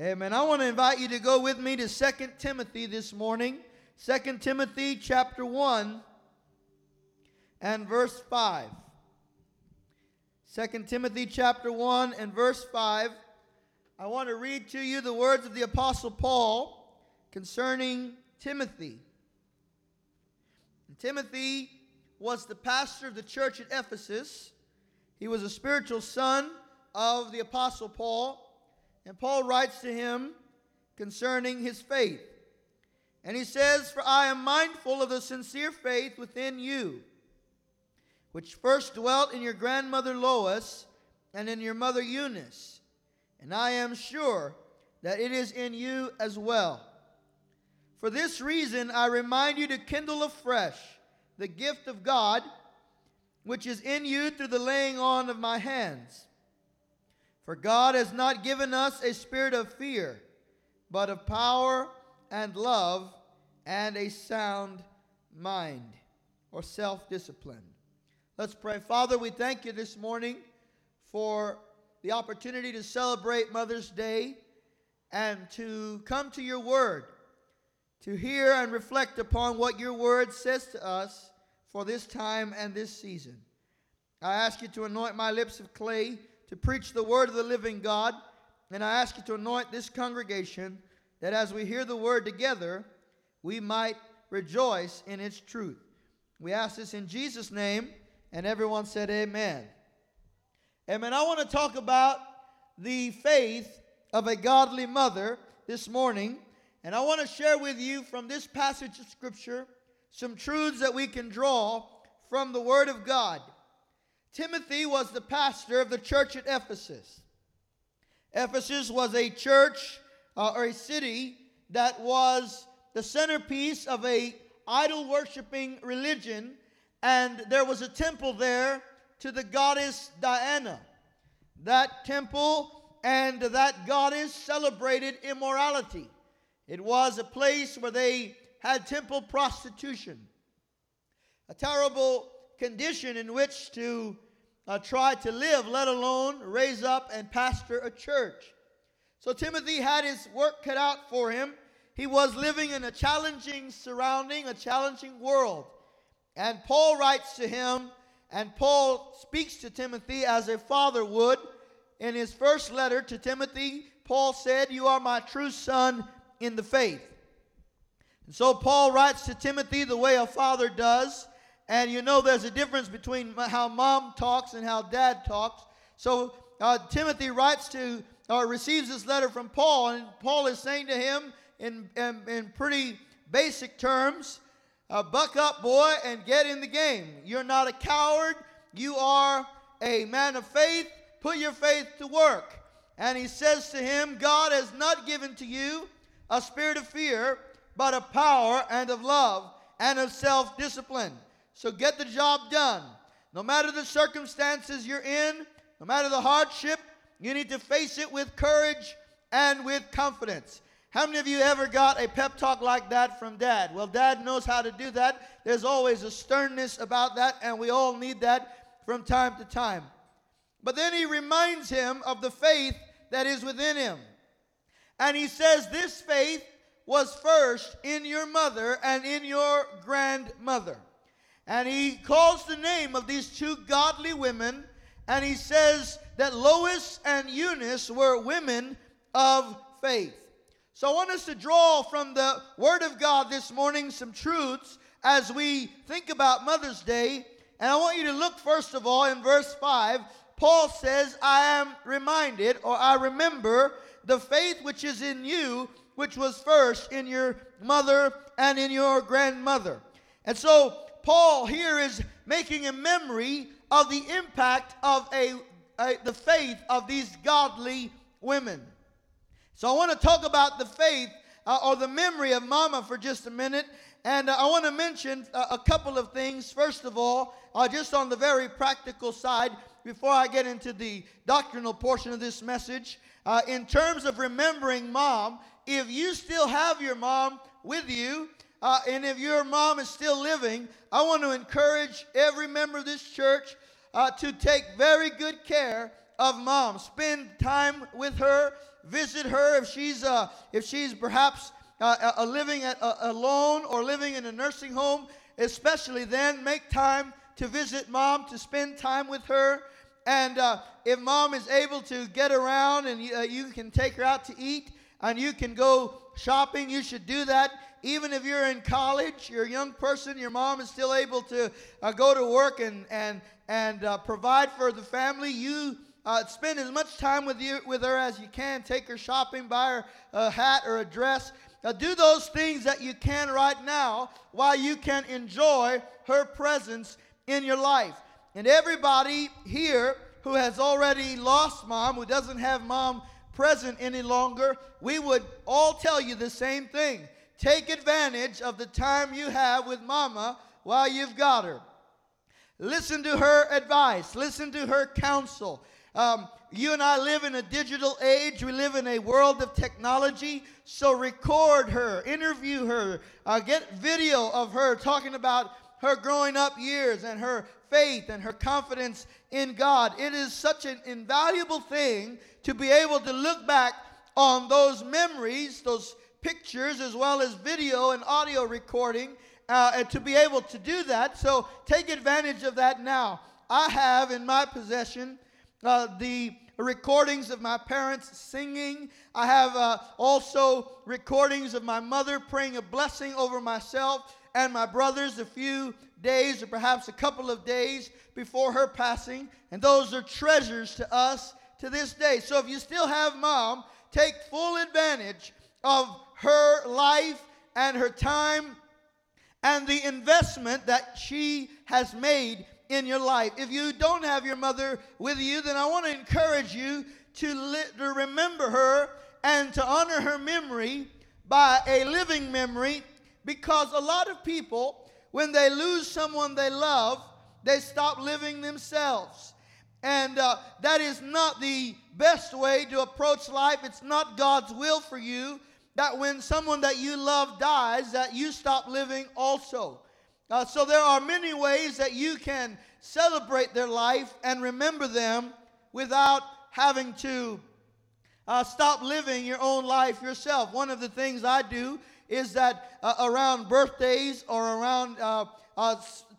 Amen. I want to invite you to go with me to 2 Timothy this morning. 2 Timothy chapter 1 and verse 5. 2 Timothy chapter 1 and verse 5. I want to read to you the words of the Apostle Paul concerning Timothy. And Timothy was the pastor of the church at Ephesus. He was a spiritual son of the Apostle Paul. And Paul writes to him concerning his faith. And he says, For I am mindful of the sincere faith within you, which first dwelt in your grandmother Lois and in your mother Eunice. And I am sure that it is in you as well. For this reason, I remind you to kindle afresh the gift of God, which is in you through the laying on of my hands. For God has not given us a spirit of fear, but of power and love and a sound mind or self discipline. Let's pray. Father, we thank you this morning for the opportunity to celebrate Mother's Day and to come to your word, to hear and reflect upon what your word says to us for this time and this season. I ask you to anoint my lips of clay to preach the word of the living God, and I ask you to anoint this congregation that as we hear the word together, we might rejoice in its truth. We ask this in Jesus' name, and everyone said, Amen. Amen. I want to talk about the faith of a godly mother this morning, and I want to share with you from this passage of Scripture some truths that we can draw from the Word of God. Timothy was the pastor of the church at Ephesus. Ephesus was a church uh, or a city that was the centerpiece of a idol worshiping religion and there was a temple there to the goddess Diana. That temple and that goddess celebrated immorality. It was a place where they had temple prostitution. A terrible condition in which to uh, try to live, let alone raise up and pastor a church. So Timothy had his work cut out for him. He was living in a challenging surrounding, a challenging world. And Paul writes to him, and Paul speaks to Timothy as a father would. In his first letter to Timothy, Paul said, You are my true son in the faith. And so Paul writes to Timothy the way a father does. And you know there's a difference between how mom talks and how dad talks. So uh, Timothy writes to, or receives this letter from Paul, and Paul is saying to him in, in, in pretty basic terms, uh, buck up, boy, and get in the game. You're not a coward. You are a man of faith. Put your faith to work. And he says to him, God has not given to you a spirit of fear, but of power and of love and of self discipline. So get the job done. No matter the circumstances you're in, no matter the hardship, you need to face it with courage and with confidence. How many of you ever got a pep talk like that from dad? Well, dad knows how to do that. There's always a sternness about that, and we all need that from time to time. But then he reminds him of the faith that is within him. And he says, This faith was first in your mother and in your grandmother. And he calls the name of these two godly women, and he says that Lois and Eunice were women of faith. So I want us to draw from the Word of God this morning some truths as we think about Mother's Day. And I want you to look first of all in verse 5. Paul says, I am reminded, or I remember, the faith which is in you, which was first in your mother and in your grandmother. And so Paul here is making a memory of the impact of a, a, the faith of these godly women. So I want to talk about the faith uh, or the memory of Mama for just a minute. And uh, I want to mention uh, a couple of things. First of all, uh, just on the very practical side, before I get into the doctrinal portion of this message, uh, in terms of remembering mom, if you still have your mom with you, uh, and if your mom is still living, I want to encourage every member of this church uh, to take very good care of mom. Spend time with her, visit her if she's uh, if she's perhaps uh, uh, living at, uh, alone or living in a nursing home. Especially then, make time to visit mom, to spend time with her. And uh, if mom is able to get around and you, you can take her out to eat and you can go shopping, you should do that even if you're in college, you're a young person, your mom is still able to uh, go to work and, and, and uh, provide for the family, you uh, spend as much time with, you, with her as you can. Take her shopping, buy her a hat or a dress. Uh, do those things that you can right now while you can enjoy her presence in your life. And everybody here who has already lost mom, who doesn't have mom present any longer, we would all tell you the same thing Take advantage of the time you have with mama while you've got her. Listen to her advice, listen to her counsel. Um, you and I live in a digital age. We live in a world of technology. So record her, interview her, uh, get video of her talking about her growing up years and her faith and her confidence in God. It is such an invaluable thing to be able to look back on those memories, those pictures as well as video and audio recording uh, and to be able to do that. So take advantage of that now. I have in my possession uh, the recordings of my parents singing. I have uh, also recordings of my mother praying a blessing over myself and my brothers a few days or perhaps a couple of days before her passing. And those are treasures to us to this day. So if you still have mom, take full advantage of her life and her time and the investment that she has made in your life. If you don't have your mother with you, then I want to encourage you to, li- to remember her and to honor her memory by a living memory because a lot of people, when they lose someone they love, they stop living themselves. And uh, that is not the best way to approach life. It's not God's will for you that when someone that you love dies, that you stop living also. Uh, so there are many ways that you can celebrate their life and remember them without having to uh, stop living your own life yourself. One of the things I do is that uh, around birthdays or around uh, uh,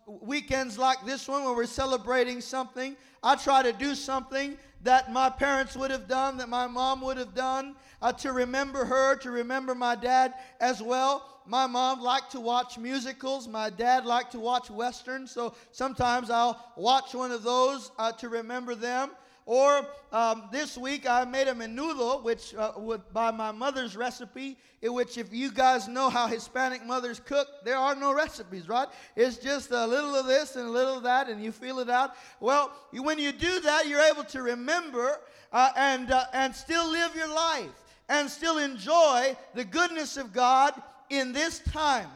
weekends like this one where we're celebrating something, I try to do something that my parents would have done, that my mom would have done, uh, to remember her, to remember my dad as well. My mom liked to watch musicals. My dad liked to watch westerns. So sometimes I'll watch one of those uh, to remember them. Or um, this week I made a menudo, which uh, by my mother's recipe, in which if you guys know how Hispanic mothers cook, there are no recipes, right? It's just a little of this and a little of that, and you feel it out. Well, when you do that, you're able to remember uh, and uh, and still live your life and still enjoy the goodness of God in this time.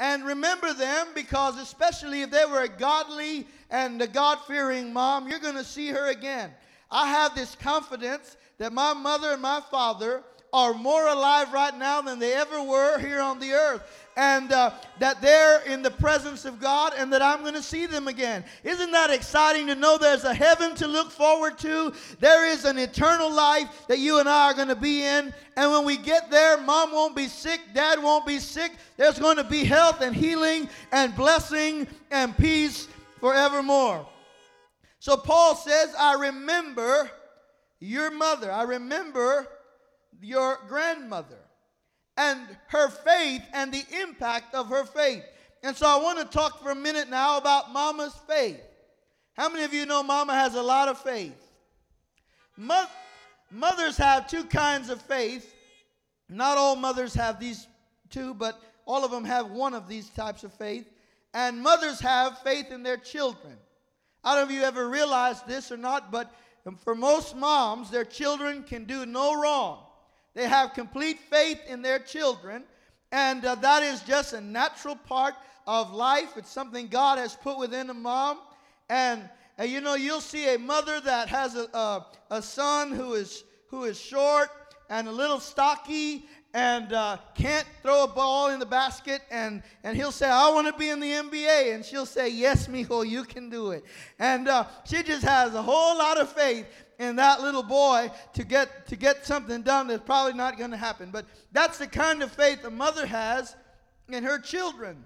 And remember them because, especially if they were a godly and a God fearing mom, you're going to see her again. I have this confidence that my mother and my father are more alive right now than they ever were here on the earth. And uh, that they're in the presence of God and that I'm going to see them again. Isn't that exciting to know there's a heaven to look forward to? There is an eternal life that you and I are going to be in. And when we get there, mom won't be sick, dad won't be sick. There's going to be health and healing and blessing and peace forevermore. So Paul says, I remember your mother. I remember your grandmother and her faith and the impact of her faith. And so I want to talk for a minute now about mama's faith. How many of you know mama has a lot of faith? Mo- mothers have two kinds of faith. Not all mothers have these two, but all of them have one of these types of faith. And mothers have faith in their children. I don't know if you ever realized this or not, but for most moms, their children can do no wrong. They have complete faith in their children, and uh, that is just a natural part of life. It's something God has put within a mom. And, and you know, you'll see a mother that has a, a, a son who is, who is short and a little stocky and uh, can't throw a ball in the basket, and, and he'll say, I want to be in the NBA. And she'll say, Yes, mijo, you can do it. And uh, she just has a whole lot of faith in that little boy to get to get something done that's probably not going to happen. But that's the kind of faith a mother has in her children.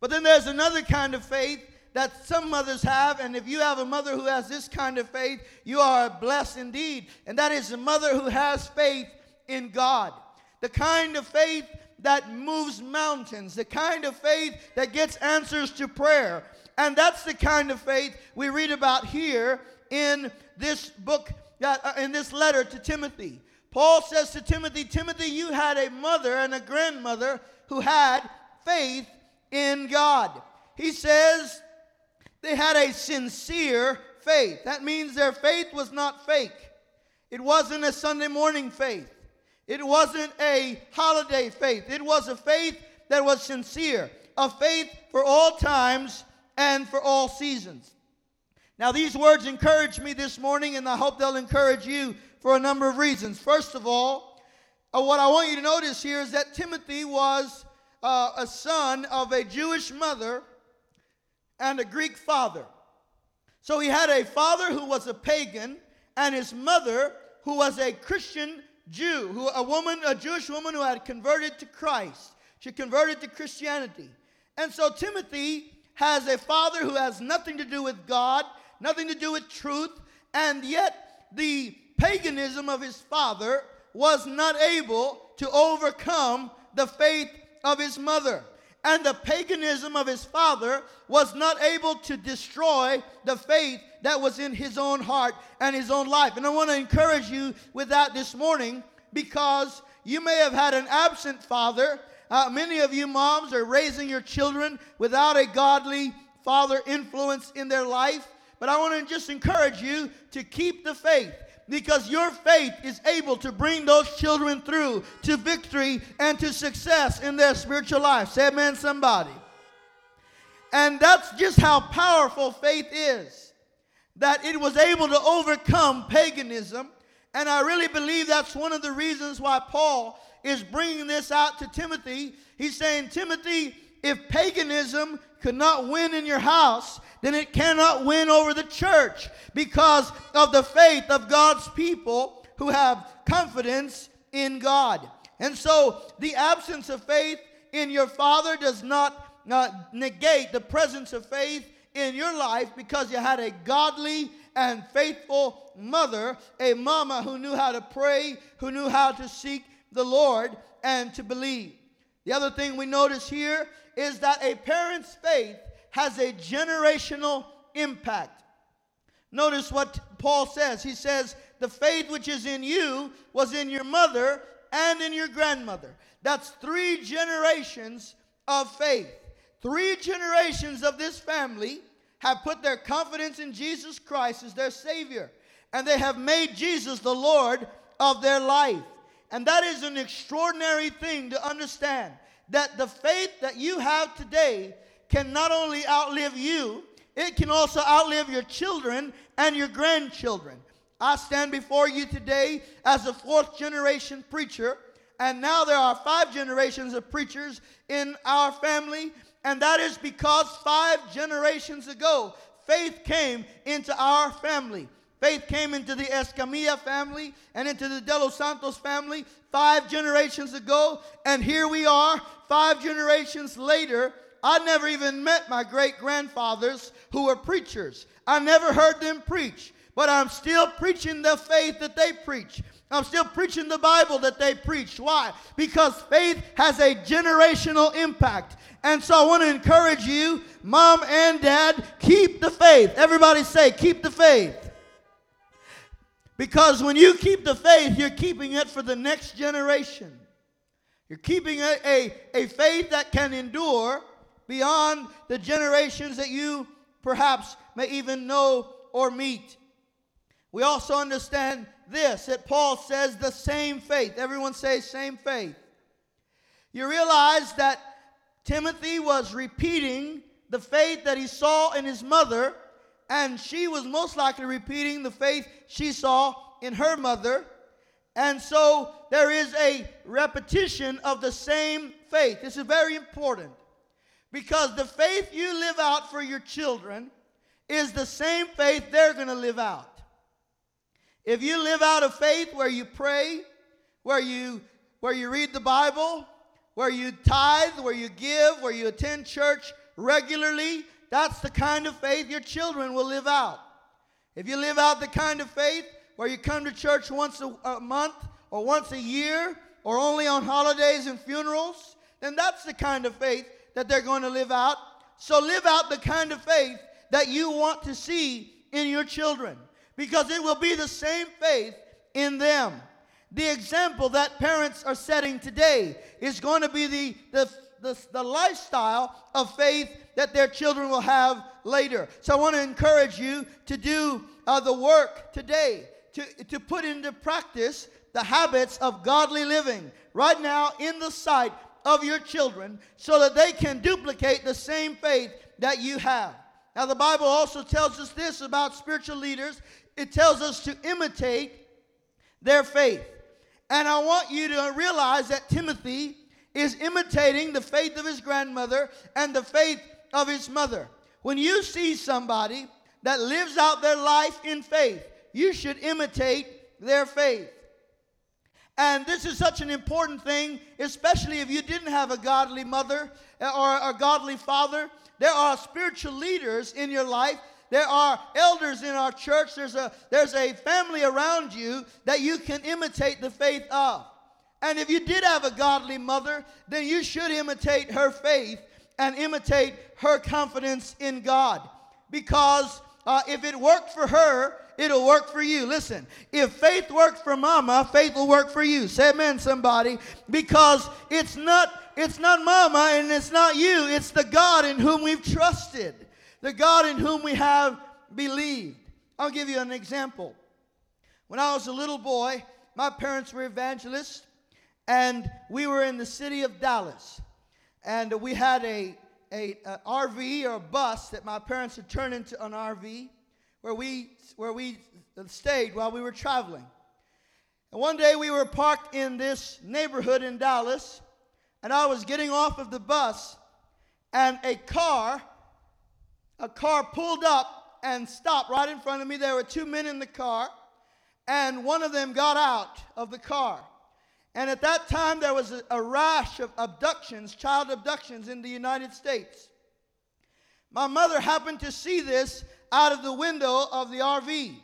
But then there's another kind of faith that some mothers have, and if you have a mother who has this kind of faith, you are blessed indeed. And that is a mother who has faith in God. The kind of faith that moves mountains, the kind of faith that gets answers to prayer. And that's the kind of faith we read about here in this book, uh, in this letter to Timothy. Paul says to Timothy, Timothy, you had a mother and a grandmother who had faith in God. He says they had a sincere faith. That means their faith was not fake. It wasn't a Sunday morning faith. It wasn't a holiday faith. It was a faith that was sincere, a faith for all times and for all seasons. Now, these words encourage me this morning, and I hope they'll encourage you for a number of reasons. First of all, uh, what I want you to notice here is that Timothy was uh, a son of a Jewish mother and a Greek father. So he had a father who was a pagan and his mother who was a Christian Jew, who a woman, a Jewish woman who had converted to Christ. She converted to Christianity. And so Timothy has a father who has nothing to do with God, nothing to do with truth, and yet the paganism of his father was not able to overcome the faith of his mother. And the paganism of his father was not able to destroy the faith that was in his own heart and his own life. And I want to encourage you with that this morning because you may have had an absent father. Uh, many of you moms are raising your children without a godly father influence in their life. But I want to just encourage you to keep the faith because your faith is able to bring those children through to victory and to success in their spiritual life. Say amen, somebody. And that's just how powerful faith is. That it was able to overcome paganism. And I really believe that's one of the reasons why Paul is bringing this out to Timothy. He's saying, Timothy, if paganism could not win in your house, then it cannot win over the church because of the faith of God's people who have confidence in God. And so the absence of faith in your father does not uh, negate the presence of faith in your life because you had a godly and faithful mother, a mama who knew how to pray, who knew how to seek the Lord and to believe. The other thing we notice here is that a parent's faith has a generational impact. Notice what Paul says. He says, The faith which is in you was in your mother and in your grandmother. That's three generations of faith. Three generations of this family have put their confidence in Jesus Christ as their Savior, and they have made Jesus the Lord of their life. And that is an extraordinary thing to understand that the faith that you have today can not only outlive you, it can also outlive your children and your grandchildren. I stand before you today as a fourth generation preacher, and now there are five generations of preachers in our family, and that is because five generations ago, faith came into our family. Faith came into the Escamilla family and into the De Los Santos family five generations ago, and here we are, five generations later. I never even met my great grandfathers who were preachers. I never heard them preach, but I'm still preaching the faith that they preach. I'm still preaching the Bible that they preached. Why? Because faith has a generational impact. And so I want to encourage you, mom and dad, keep the faith. Everybody say, keep the faith. Because when you keep the faith, you're keeping it for the next generation. You're keeping a, a, a faith that can endure beyond the generations that you perhaps may even know or meet. We also understand this that Paul says the same faith. Everyone says same faith. You realize that Timothy was repeating the faith that he saw in his mother and she was most likely repeating the faith she saw in her mother. And so there is a repetition of the same faith. This is very important because the faith you live out for your children is the same faith they're going to live out. If you live out of faith where you pray, where you where you read the Bible, where you tithe, where you give, where you attend church regularly, that's the kind of faith your children will live out. If you live out the kind of faith where you come to church once a, a month or once a year or only on holidays and funerals, then that's the kind of faith that they're going to live out. So live out the kind of faith that you want to see in your children because it will be the same faith in them. The example that parents are setting today is going to be the, the, the, the lifestyle of faith that their children will have later. So I want to encourage you to do uh, the work today, to, to put into practice the habits of godly living right now in the sight of your children so that they can duplicate the same faith that you have. Now, the Bible also tells us this about spiritual leaders it tells us to imitate their faith. And I want you to realize that Timothy is imitating the faith of his grandmother and the faith of his mother. When you see somebody that lives out their life in faith, you should imitate their faith. And this is such an important thing, especially if you didn't have a godly mother eh, or a godly father. There are spiritual leaders in your life. There are elders in our church. There's a, there's a family around you that you can imitate the faith of. And if you did have a godly mother, then you should imitate her faith and imitate her confidence in God. Because uh, if it worked for her, it'll work for you. Listen, if faith worked for mama, faith will work for you. Say amen, somebody. Because it's not it's not mama and it's not you, it's the God in whom we've trusted, the God in whom we have believed. I'll give you an example. When I was a little boy, my parents were evangelists, and we were in the city of Dallas. And we had a, a, a RV or a bus that my parents had turned into an RV where we, where we stayed while we were traveling. And one day we were parked in this neighborhood in Dallas, and I was getting off of the bus, and a car, a car pulled up and stopped right in front of me. There were two men in the car, and one of them got out of the car. And at that time, there was a, rash of abductions, child abductions in the United States. My mother happened to see this out of the window of the RV.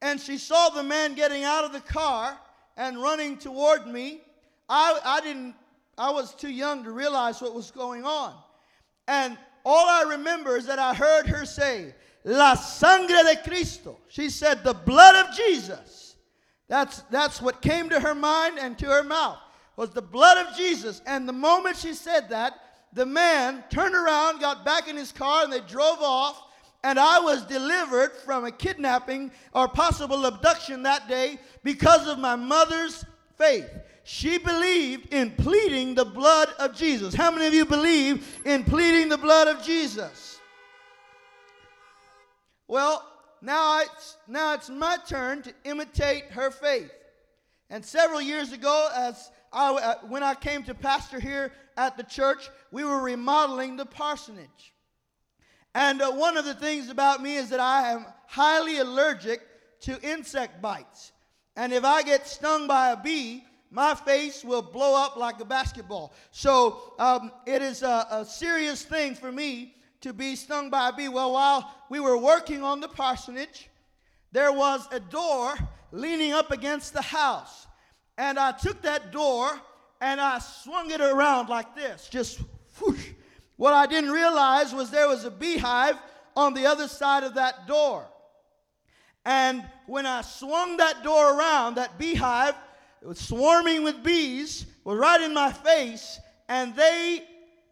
And she saw the man getting out of the car and running toward me. I, I didn't, I was too young to realize what was going on. And all I remember is that I heard her say, La sangre de Cristo. She said, the blood of Jesus. That's, that's what came to her mind and to her mouth was the blood of Jesus. And the moment she said that, the man turned around, got back in his car, and they drove off and I was delivered from a kidnapping or possible abduction that day because of my mother's faith. She believed in pleading the blood of Jesus. How many of you believe in pleading the blood of Jesus? Well, now it's, now it's my turn to imitate her faith. And several years ago, as I, uh, when I came to pastor here at the church, we were remodeling the parsonage. And uh, one of the things about me is that I am highly allergic to insect bites. And if I get stung by a bee, my face will blow up like a basketball. So um, it is a, a serious thing for me to be stung by a bee. Well, while we were working on the parsonage, there was a door leaning up against the house. And I took that door and I swung it around like this, just whoosh. What I didn't realize was there was a beehive on the other side of that door. And when I swung that door around, that beehive, it was swarming with bees, was right in my face, and they,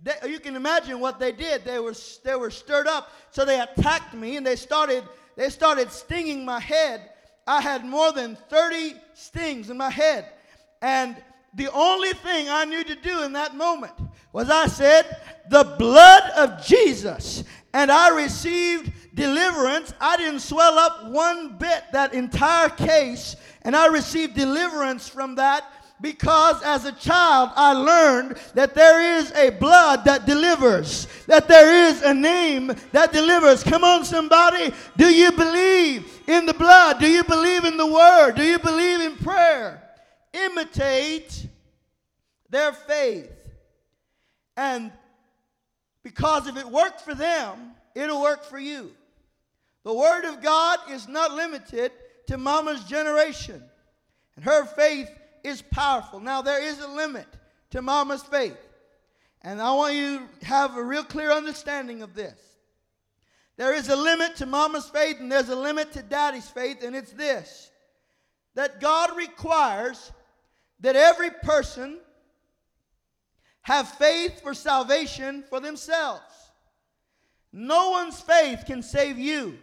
they, you can imagine what they did. They were, they were stirred up, so they attacked me, and they started, they started stinging my head. I had more than 30 stings in my head. And the only thing I knew to do in that moment was I said, the blood of Jesus. And I received deliverance. I didn't swell up one bit that entire case. And I received deliverance from that because as a child I learned that there is a blood that delivers, that there is a name that delivers. Come on, somebody. Do you believe in the blood? Do you believe in the word? Do you believe in prayer? Imitate their faith. And because if it worked for them, it'll work for you. The Word of God is not limited to Mama's generation, and her faith is powerful. Now, there is a limit to Mama's faith, and I want you to have a real clear understanding of this. There is a limit to Mama's faith, and there's a limit to Daddy's faith, and it's this that God requires that every person have faith for salvation for themselves. No one's faith can save you.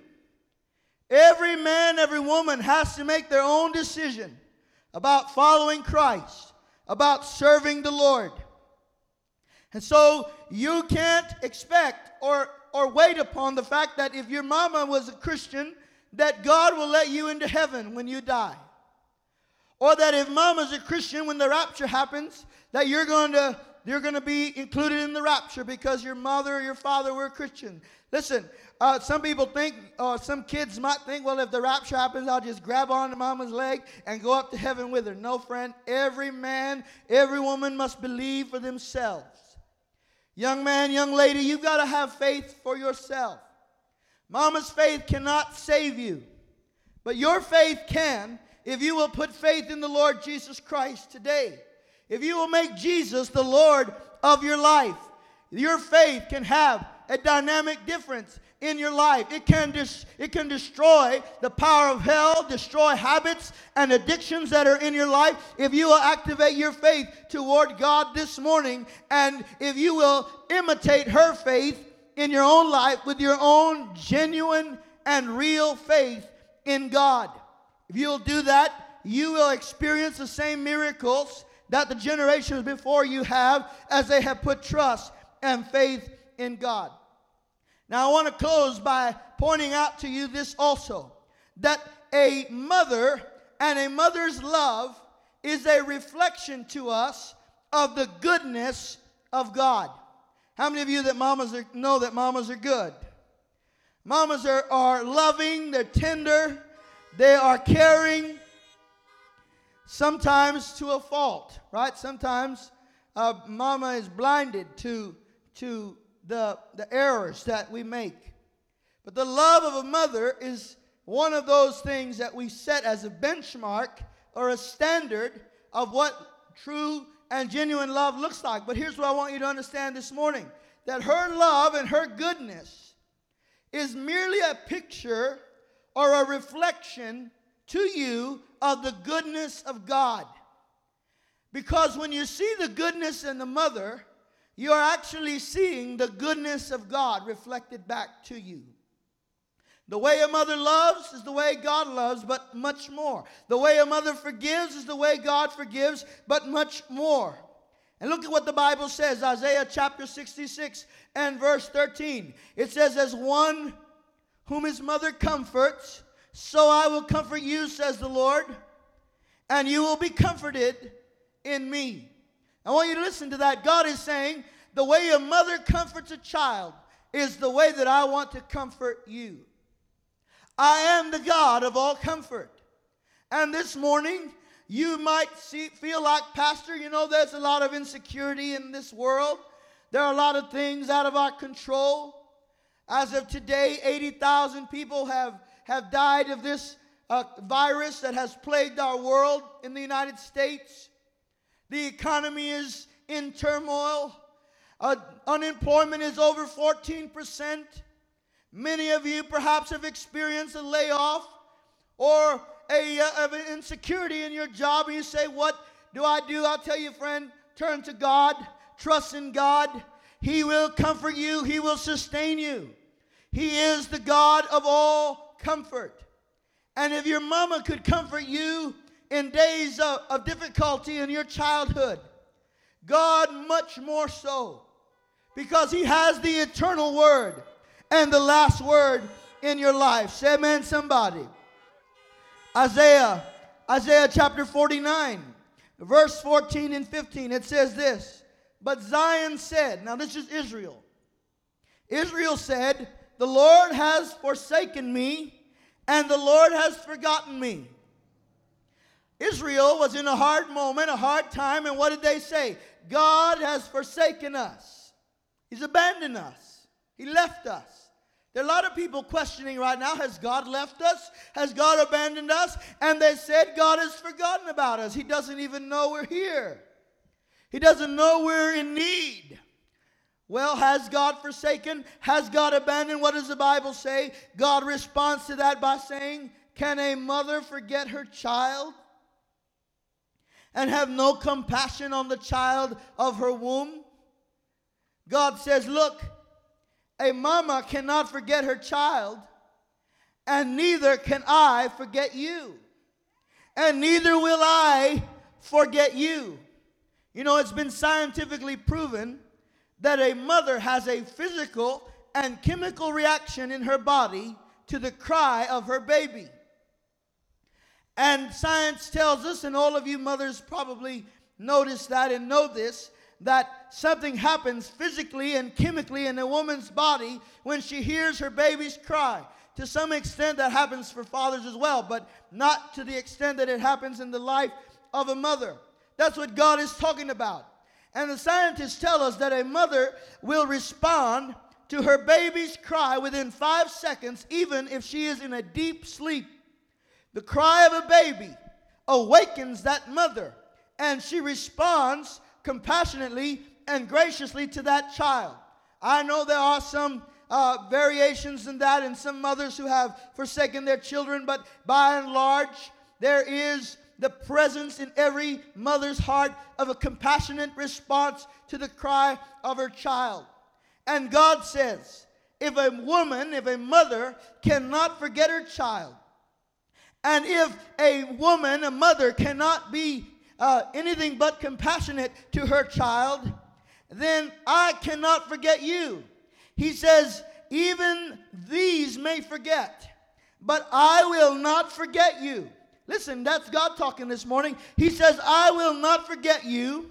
Every man, every woman has to make their own decision about following Christ, about serving the Lord. And so you can't expect or, or wait upon the fact that if your mama was a Christian, that God will let you into heaven when you die. Or that if mama's a Christian, when the rapture happens, that you're going to you're going to be included in the rapture because your mother or your father were a Christian. Listen, uh, some people think, or uh, some kids might think, well, if the rapture happens, I'll just grab onto mama's leg and go up to heaven with her. No, friend. Every man, every woman must believe for themselves. Young man, young lady, you've got to have faith for yourself. Mama's faith cannot save you, but your faith can if you will put faith in the Lord Jesus Christ today. If you will make Jesus the Lord of your life, your faith can have a dynamic difference in your life. It can, dis- it can destroy the power of hell, destroy habits and addictions that are in your life. If you will activate your faith toward God this morning, and if you will imitate her faith in your own life with your own genuine and real faith in God. If you'll do that, you will experience the same miracles that the generations before you have as they have put trust and faith in God. Now, I want to close by pointing out to you this also that a mother and a mother's love is a reflection to us of the goodness of God. How many of you that mamas are, know that mamas are good? Mamas are, are loving, they're tender, they are caring, sometimes to a fault, right? Sometimes uh, mama is blinded to, to the, the errors that we make. But the love of a mother is one of those things that we set as a benchmark or a standard of what true and genuine love looks like. But here's what I want you to understand this morning that her love and her goodness is merely a picture or a reflection to you of the goodness of God. Because when you see the goodness in the mother, you are actually seeing the goodness of God reflected back to you. The way a mother loves is the way God loves, but much more. The way a mother forgives is the way God forgives, but much more. And look at what the Bible says Isaiah chapter 66 and verse 13. It says, As one whom his mother comforts, so I will comfort you, says the Lord, and you will be comforted in me. I want you to listen to that. God is saying, the way a mother comforts a child is the way that I want to comfort you. I am the God of all comfort. And this morning, you might see, feel like, Pastor, you know, there's a lot of insecurity in this world. There are a lot of things out of our control. As of today, 80,000 people have, have died of this uh, virus that has plagued our world in the United States. The economy is in turmoil. Uh, unemployment is over 14%. Many of you perhaps have experienced a layoff or a, uh, of an insecurity in your job, and you say, What do I do? I'll tell you, friend, turn to God, trust in God. He will comfort you, He will sustain you. He is the God of all comfort. And if your mama could comfort you in days of, of difficulty in your childhood. God, much more so, because He has the eternal word and the last word in your life. Say amen, somebody. Isaiah, Isaiah chapter 49, verse 14 and 15, it says this But Zion said, now this is Israel. Israel said, The Lord has forsaken me, and the Lord has forgotten me. Israel was in a hard moment, a hard time, and what did they say? God has forsaken us. He's abandoned us. He left us. There are a lot of people questioning right now Has God left us? Has God abandoned us? And they said God has forgotten about us. He doesn't even know we're here, He doesn't know we're in need. Well, has God forsaken? Has God abandoned? What does the Bible say? God responds to that by saying, Can a mother forget her child and have no compassion on the child of her womb? God says, Look, a mama cannot forget her child, and neither can I forget you. And neither will I forget you. You know, it's been scientifically proven that a mother has a physical and chemical reaction in her body to the cry of her baby. And science tells us, and all of you mothers probably notice that and know this, that something happens physically and chemically in a woman's body when she hears her baby's cry. To some extent, that happens for fathers as well, but not to the extent that it happens in the life of a mother. That's what God is talking about. And the scientists tell us that a mother will respond to her baby's cry within five seconds, even if she is in a deep sleep. The cry of a baby awakens that mother, and she responds compassionately and graciously to that child. I know there are some uh, variations in that, and some mothers who have forsaken their children, but by and large, there is the presence in every mother's heart of a compassionate response to the cry of her child. And God says, if a woman, if a mother cannot forget her child, and if a woman, a mother, cannot be uh, anything but compassionate to her child, then I cannot forget you. He says, even these may forget, but I will not forget you. Listen, that's God talking this morning. He says, I will not forget you.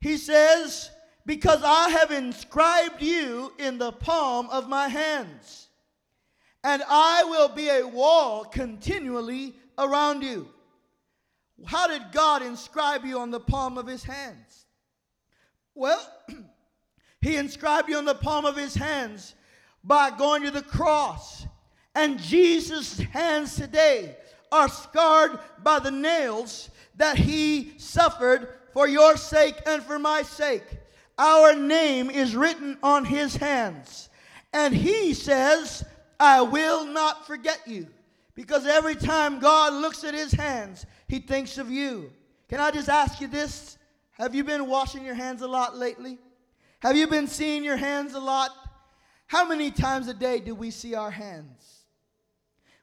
He says, because I have inscribed you in the palm of my hands, and I will be a wall continually around you. How did God inscribe you on the palm of his hands? Well, he inscribed you on the palm of his hands by going to the cross. And Jesus' hands today are scarred by the nails that he suffered for your sake and for my sake. Our name is written on his hands. And he says, I will not forget you. Because every time God looks at his hands, he thinks of you. Can I just ask you this? Have you been washing your hands a lot lately? Have you been seeing your hands a lot? How many times a day do we see our hands?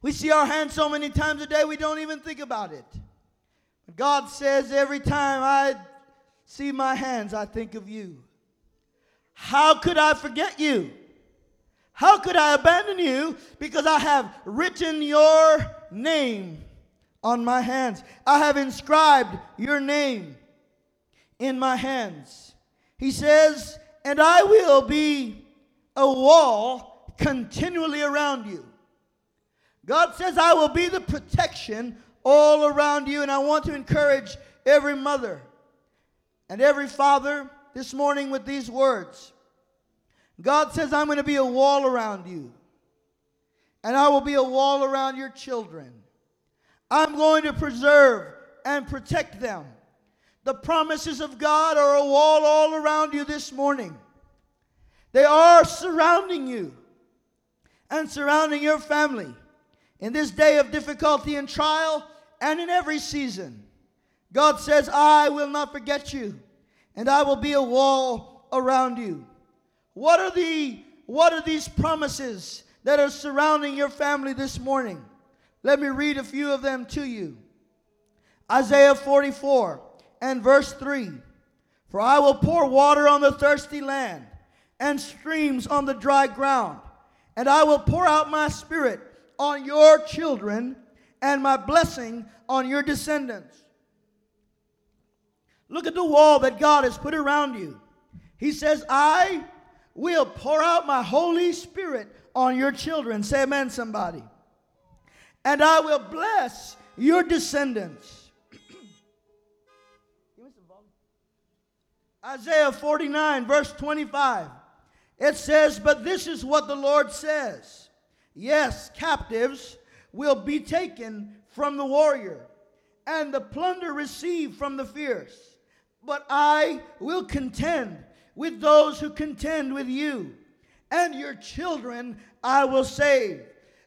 We see our hands so many times a day we don't even think about it. God says every time I see my hands, I think of you. How could I forget you? How could I abandon you? Because I have written your name on my hands. I have inscribed your name in my hands. He says, and I will be a wall continually around you. God says, I will be the protection all around you. And I want to encourage every mother and every father this morning with these words. God says, I'm going to be a wall around you, and I will be a wall around your children. I'm going to preserve and protect them. The promises of God are a wall all around you this morning. They are surrounding you and surrounding your family in this day of difficulty and trial and in every season. God says, I will not forget you, and I will be a wall around you. What are the what are these promises that are surrounding your family this morning? Let me read a few of them to you. Isaiah 44 and verse 3 For I will pour water on the thirsty land and streams on the dry ground, and I will pour out my spirit on your children and my blessing on your descendants. Look at the wall that God has put around you. He says, I will pour out my Holy Spirit on your children. Say amen, somebody. And I will bless your descendants. Isaiah 49, verse 25. It says, But this is what the Lord says Yes, captives will be taken from the warrior, and the plunder received from the fierce. But I will contend with those who contend with you, and your children I will save.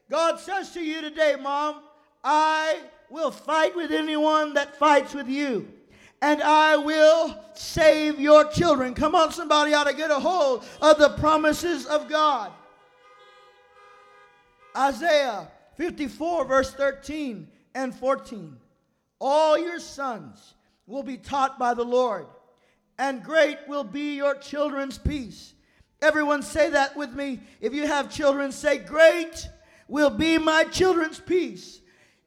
God says to you today, Mom, I will fight with anyone that fights with you and I will save your children. Come on, somebody ought to get a hold of the promises of God. Isaiah 54, verse 13 and 14. All your sons will be taught by the Lord, and great will be your children's peace. Everyone say that with me. If you have children, say, Great will be my children's peace.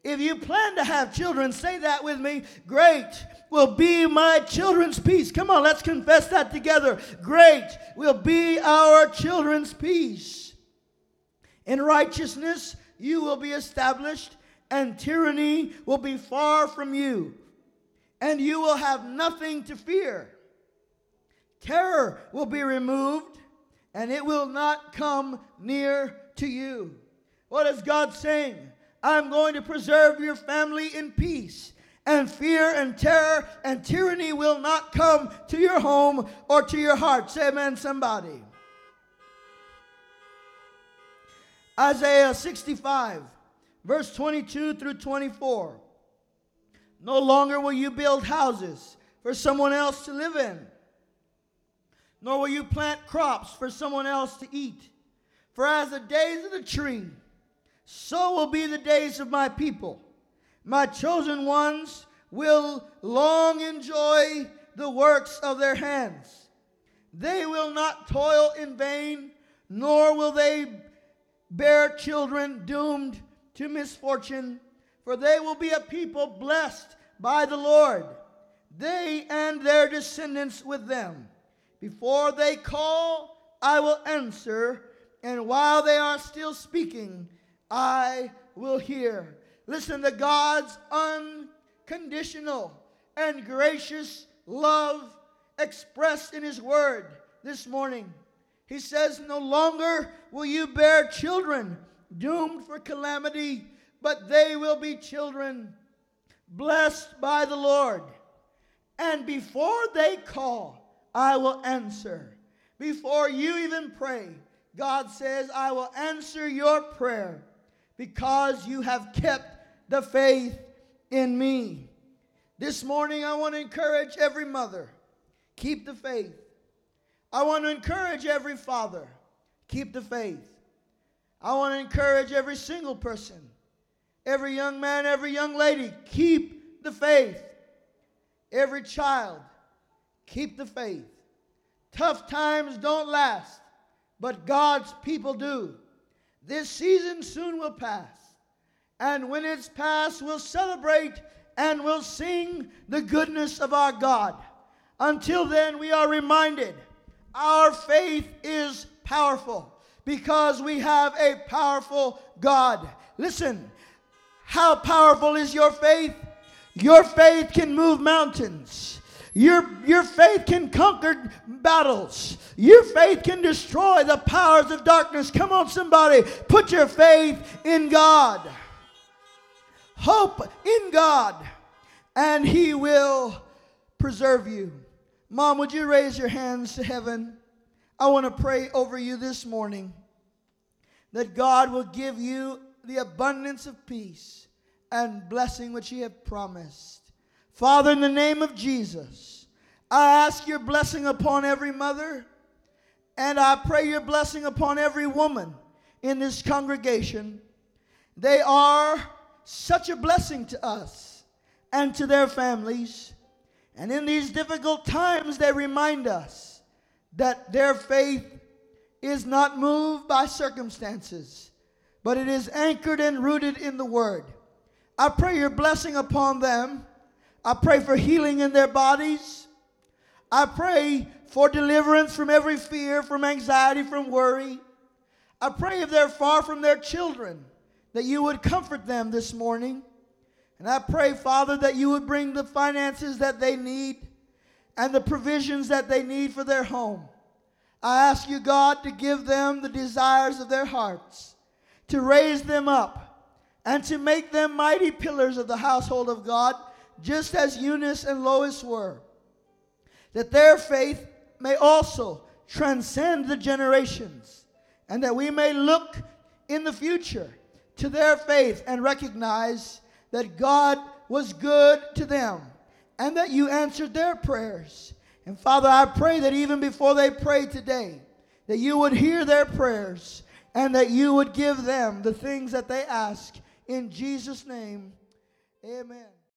If you plan to have children, say that with me. Great will be my children's peace. Come on, let's confess that together. Great will be our children's peace. In righteousness, you will be established, and tyranny will be far from you, and you will have nothing to fear. Terror will be removed, and it will not come near to you. What is God saying? I'm going to preserve your family in peace and fear and terror and tyranny will not come to your home or to your heart. Say amen, somebody. Isaiah 65, verse 22 through 24. No longer will you build houses for someone else to live in, nor will you plant crops for someone else to eat. For as the days of the tree, so will be the days of my people my chosen ones will long enjoy the works of their hands. They will not toil in vain, nor will they bear children doomed to misfortune, for they will be a people blessed by the Lord, they and their descendants with them. Before they call, I will answer, and while they are still speaking, I will hear. Listen to God's unconditional and gracious love expressed in His Word this morning. He says, No longer will you bear children doomed for calamity, but they will be children blessed by the Lord. And before they call, I will answer. Before you even pray, God says, I will answer your prayer because you have kept the faith in me. This morning, I want to encourage every mother keep the faith. I want to encourage every father keep the faith. I want to encourage every single person, every young man, every young lady keep the faith. Every child keep the faith. Tough times don't last, but God's people do. This season soon will pass. And when it's past, we'll celebrate and we'll sing the goodness of our God. Until then, we are reminded our faith is powerful because we have a powerful God. Listen, how powerful is your faith? Your faith can move mountains. Your, your faith can conquer battles. Your faith can destroy the powers of darkness. Come on, somebody. Put your faith in God. Hope in God, and He will preserve you. Mom, would you raise your hands to heaven? I want to pray over you this morning that God will give you the abundance of peace and blessing which He have promised. Father, in the name of Jesus, I ask your blessing upon every mother, and I pray your blessing upon every woman in this congregation. They are such a blessing to us and to their families. And in these difficult times, they remind us that their faith is not moved by circumstances, but it is anchored and rooted in the Word. I pray your blessing upon them. I pray for healing in their bodies. I pray for deliverance from every fear, from anxiety, from worry. I pray if they're far from their children, that you would comfort them this morning. And I pray, Father, that you would bring the finances that they need and the provisions that they need for their home. I ask you, God, to give them the desires of their hearts, to raise them up, and to make them mighty pillars of the household of God, just as Eunice and Lois were. That their faith may also transcend the generations, and that we may look in the future to their faith and recognize that God was good to them and that you answered their prayers. And Father, I pray that even before they pray today, that you would hear their prayers and that you would give them the things that they ask. In Jesus' name, amen.